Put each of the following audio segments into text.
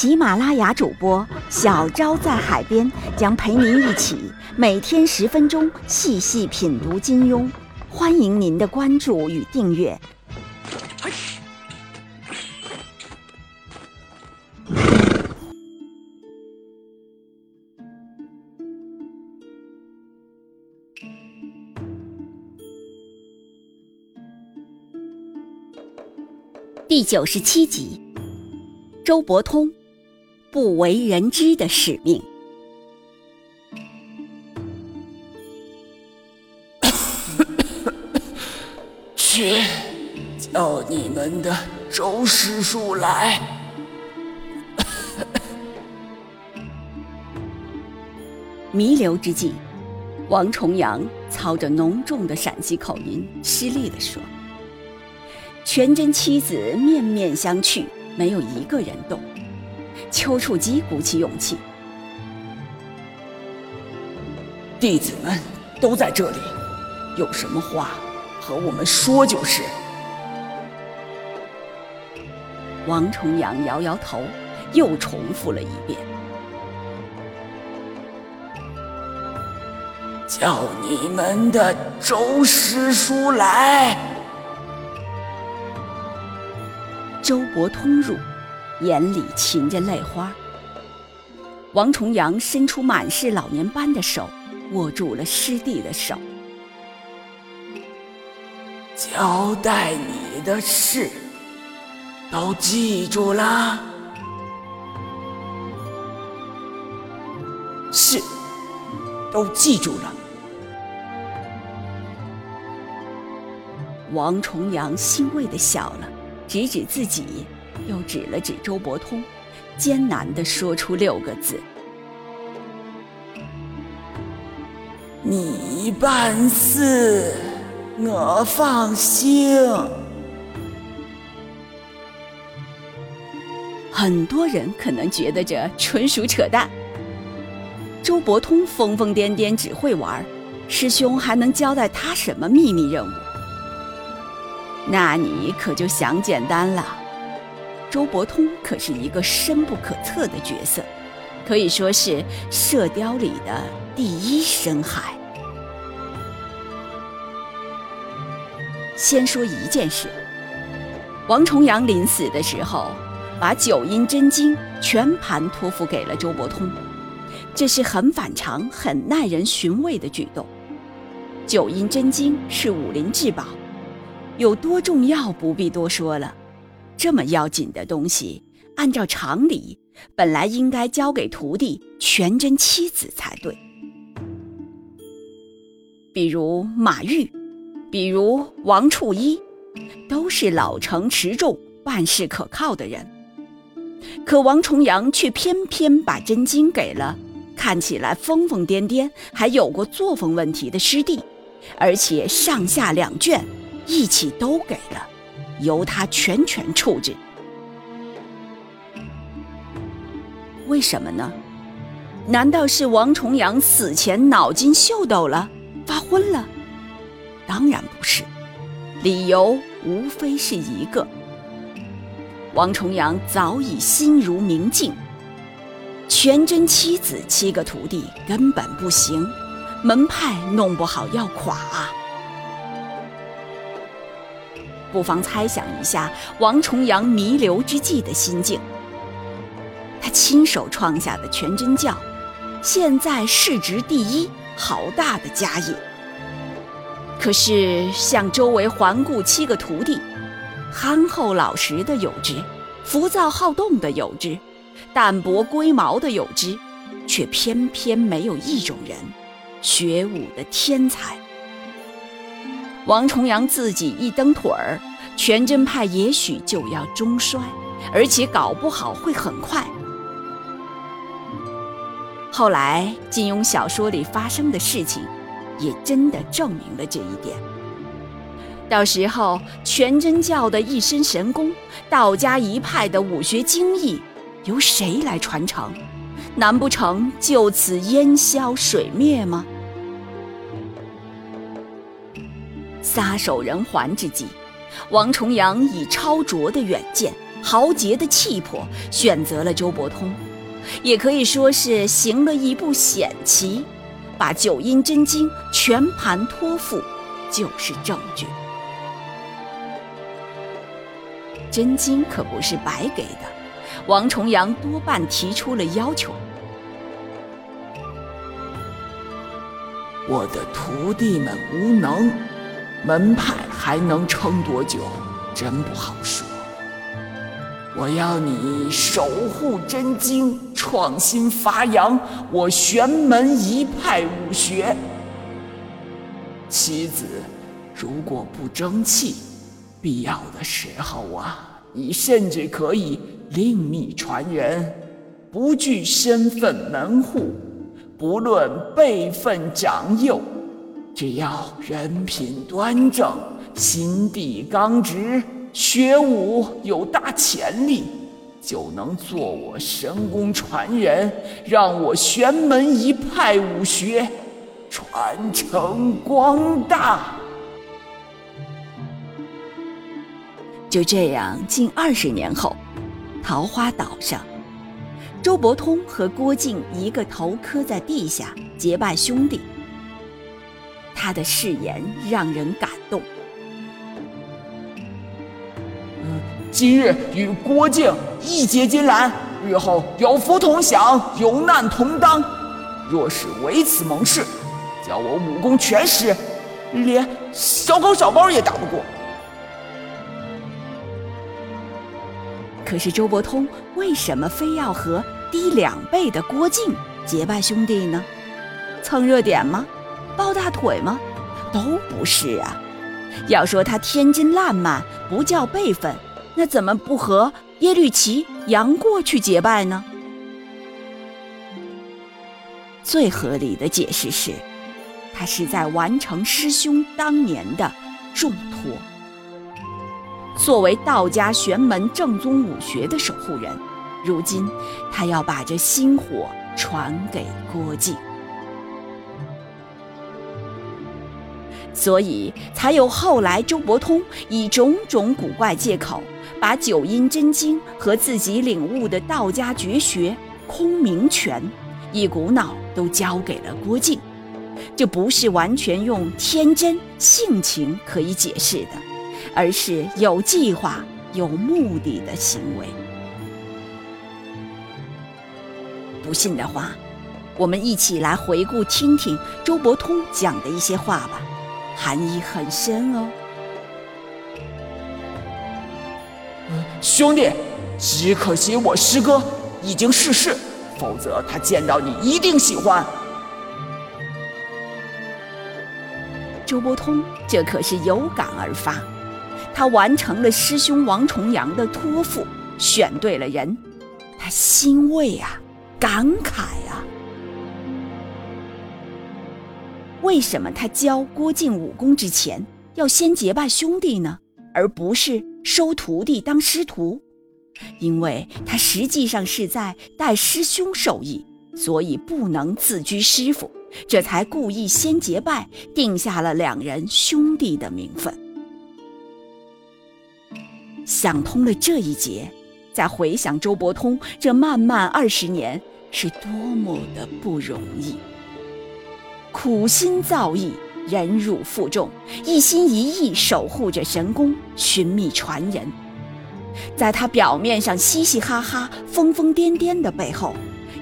喜马拉雅主播小昭在海边将陪您一起每天十分钟细细品读金庸，欢迎您的关注与订阅。第九十七集，周伯通不为人知的使命。去，叫你们的周师叔来。弥留之际，王重阳操着浓重的陕西口音，犀利地说。全真妻子面面相觑，没有一个人动。丘处机鼓起勇气：“弟子们都在这里，有什么话和我们说就是。”王重阳摇摇头，又重复了一遍：“叫你们的周师叔来。”周伯通入，眼里噙着泪花。王重阳伸出满是老年斑的手，握住了师弟的手。交代你的事，都记住了。是，都记住了。王重阳欣慰的笑了。指指自己，又指了指周伯通，艰难地说出六个字：“你办事，我放心。”很多人可能觉得这纯属扯淡。周伯通疯疯癫癫，只会玩，师兄还能交代他什么秘密任务？那你可就想简单了。周伯通可是一个深不可测的角色，可以说是《射雕》里的第一深海。先说一件事，王重阳临死的时候，把九阴真经全盘托付给了周伯通，这是很反常、很耐人寻味的举动。九阴真经是武林至宝。有多重要不必多说了，这么要紧的东西，按照常理，本来应该交给徒弟全真七子才对。比如马玉，比如王处一，都是老成持重、办事可靠的人，可王重阳却偏偏把真经给了看起来疯疯癫癫、还有过作风问题的师弟，而且上下两卷。一起都给了，由他全权处置。为什么呢？难道是王重阳死前脑筋秀逗了，发昏了？当然不是，理由无非是一个：王重阳早已心如明镜，全真七子七个徒弟根本不行，门派弄不好要垮。不妨猜想一下王重阳弥留之际的心境。他亲手创下的全真教，现在市值第一，好大的家业。可是向周围环顾七个徒弟，憨厚老实的有之，浮躁好动的有之，淡泊龟毛的有之，却偏偏没有一种人，学武的天才。王重阳自己一蹬腿儿，全真派也许就要中衰，而且搞不好会很快。后来金庸小说里发生的事情，也真的证明了这一点。到时候，全真教的一身神功，道家一派的武学精义，由谁来传承？难不成就此烟消水灭吗？撒手人寰之际，王重阳以超卓的远见、豪杰的气魄，选择了周伯通，也可以说是行了一步险棋，把九阴真经全盘托付，就是证据。真经可不是白给的，王重阳多半提出了要求。我的徒弟们无能，门派还能撑多久，真不好说。我要你守护真经，创新发扬我玄门一派武学。妻子如果不争气，必要的时候啊，你甚至可以另觅传人，不惧身份门户，不论辈分长幼，只要人品端正，心地刚直，学武有大潜力，就能做我神功传人，让我玄门一派武学传承光大。就这样，近二十年后，桃花岛上，周伯通和郭靖一个头磕在地下结拜兄弟。他的誓言让人感动。今日与郭靖义结金兰，日后有福同享，有难同当。若是为此盟誓，叫我武功全失，连小狗小猫也打不过。可是周伯通为什么非要和低两倍的郭靖结拜兄弟呢？蹭热点吗？抱大腿吗？都不是啊！要说他天真烂漫，不叫辈分，那怎么不和耶律齐、杨过去结拜呢？最合理的解释是，他是在完成师兄当年的重托。作为道家玄门正宗武学的守护人，如今他要把这薪火传给郭靖，所以才有后来周伯通以种种古怪借口，把九阴真经和自己领悟的道家绝学空明拳，一股脑都交给了郭靖。这不是完全用天真性情可以解释的。而是有计划、有目的的行为。不信的话，我们一起来回顾听听周伯通讲的一些话吧，含义很深哦。兄弟，只可惜我师哥已经逝世，否则他见到你一定喜欢。周伯通这可是有感而发。他完成了师兄王重阳的托付，选对了人，他欣慰啊，感慨啊。为什么他教郭靖武功之前要先结拜兄弟呢？而不是收徒弟当师徒？因为他实际上是在带师兄授意，所以不能自居师傅，这才故意先结拜，定下了两人兄弟的名分。想通了这一节，再回想周伯通这漫漫二十年是多么的不容易，苦心造诣，忍辱负重，一心一意守护着神功，寻觅传人。在他表面上嘻嘻哈哈、疯疯癫癫的背后，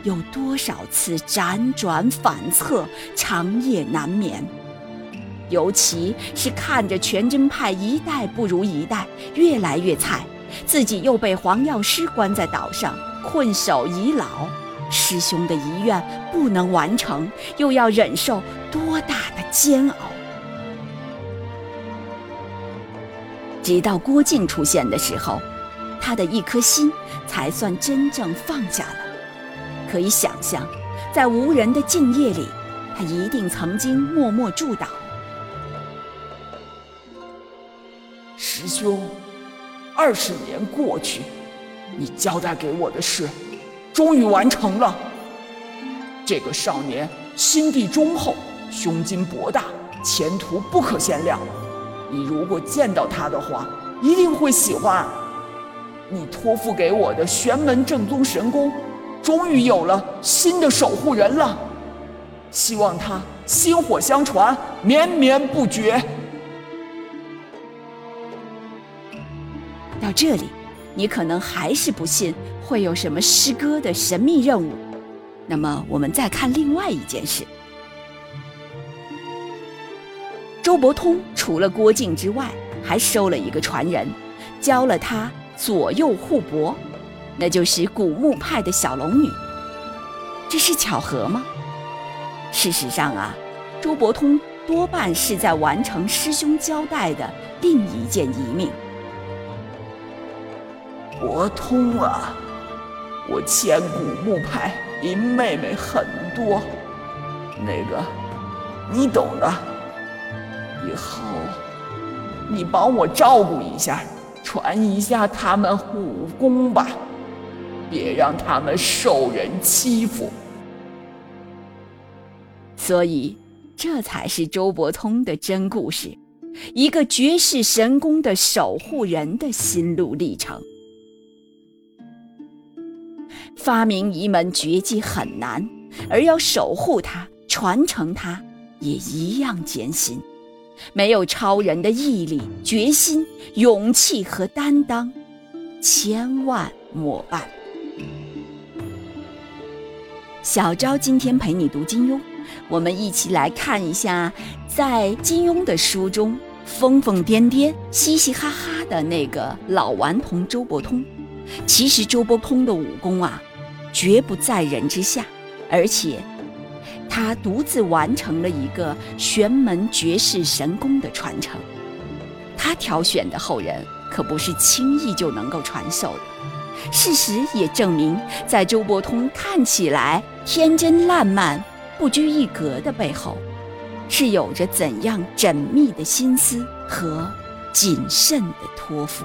有多少次辗转反侧、长夜难眠？尤其是看着全真派一代不如一代，越来越菜，自己又被黄药师关在岛上困守已老，师兄的遗愿不能完成，又要忍受多大的煎熬？直到郭靖出现的时候，他的一颗心才算真正放下了。可以想象，在无人的静夜里，他一定曾经默默祝祷。师兄，二十年过去，你交代给我的事，终于完成了。这个少年心地忠厚，胸襟博大，前途不可限量。你如果见到他的话，一定会喜欢。你托付给我的玄门正宗神功，终于有了新的守护人了。希望他薪火相传，绵绵不绝。到这里，你可能还是不信会有什么诗歌的神秘任务。那么，我们再看另外一件事：周伯通除了郭靖之外，还收了一个传人，教了他左右互搏，那就是古墓派的小龙女。这是巧合吗？事实上啊，周伯通多半是在完成师兄交代的另一件遗命。伯通啊，我千古墓派林妹妹很多，那个你懂的。以后你帮我照顾一下，传一下他们武功吧，别让他们受人欺负。所以，这才是周伯通的真故事，一个绝世神功的守护人的心路历程。发明一门绝技很难，而要守护它、传承它，也一样艰辛。没有超人的毅力、决心、勇气和担当，千万莫办。小昭今天陪你读金庸，我们一起来看一下，在金庸的书中疯疯癫癫、嘻嘻哈哈的那个老顽童周伯通。其实周伯通的武功啊，绝不在人之下，而且他独自完成了一个玄门绝世神功的传承。他挑选的后人可不是轻易就能够传授的。事实也证明，在周伯通看起来天真烂漫、不拘一格的背后，是有着怎样缜密的心思和谨慎的托付。